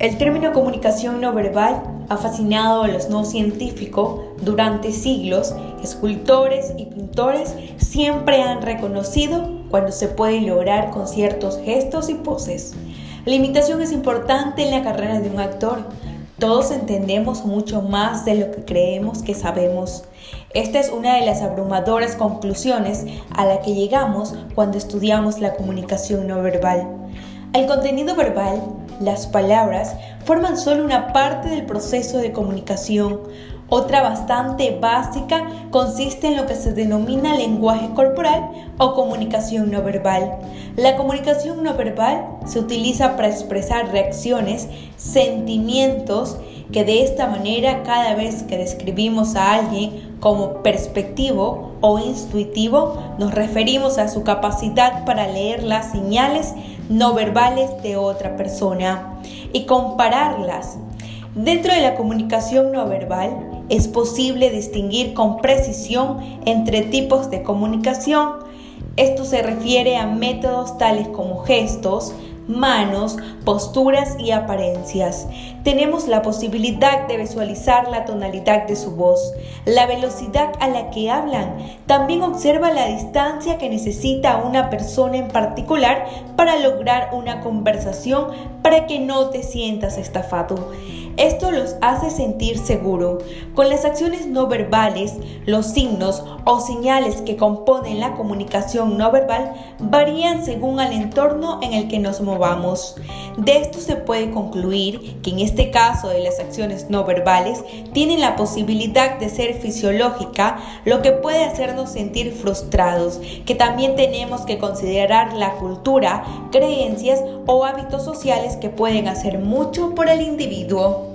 El término comunicación no verbal ha fascinado a los no científicos durante siglos. Escultores y pintores siempre han reconocido cuando se puede lograr con ciertos gestos y poses. La imitación es importante en la carrera de un actor. Todos entendemos mucho más de lo que creemos que sabemos. Esta es una de las abrumadoras conclusiones a la que llegamos cuando estudiamos la comunicación no verbal. El contenido verbal, las palabras, forman solo una parte del proceso de comunicación. Otra bastante básica consiste en lo que se denomina lenguaje corporal o comunicación no verbal. La comunicación no verbal se utiliza para expresar reacciones, sentimientos, que de esta manera cada vez que describimos a alguien como perspectivo o intuitivo, nos referimos a su capacidad para leer las señales no verbales de otra persona y compararlas. Dentro de la comunicación no verbal es posible distinguir con precisión entre tipos de comunicación. Esto se refiere a métodos tales como gestos, manos, posturas y apariencias. Tenemos la posibilidad de visualizar la tonalidad de su voz, la velocidad a la que hablan. También observa la distancia que necesita una persona en particular para lograr una conversación para que no te sientas estafado. Esto los hace sentir seguro. Con las acciones no verbales, los signos o señales que componen la comunicación no verbal varían según el entorno en el que nos movamos. De esto se puede concluir que en este caso de las acciones no verbales tienen la posibilidad de ser fisiológica, lo que puede hacernos sentir frustrados, que también tenemos que considerar la cultura, creencias o hábitos sociales que pueden hacer mucho por el individuo.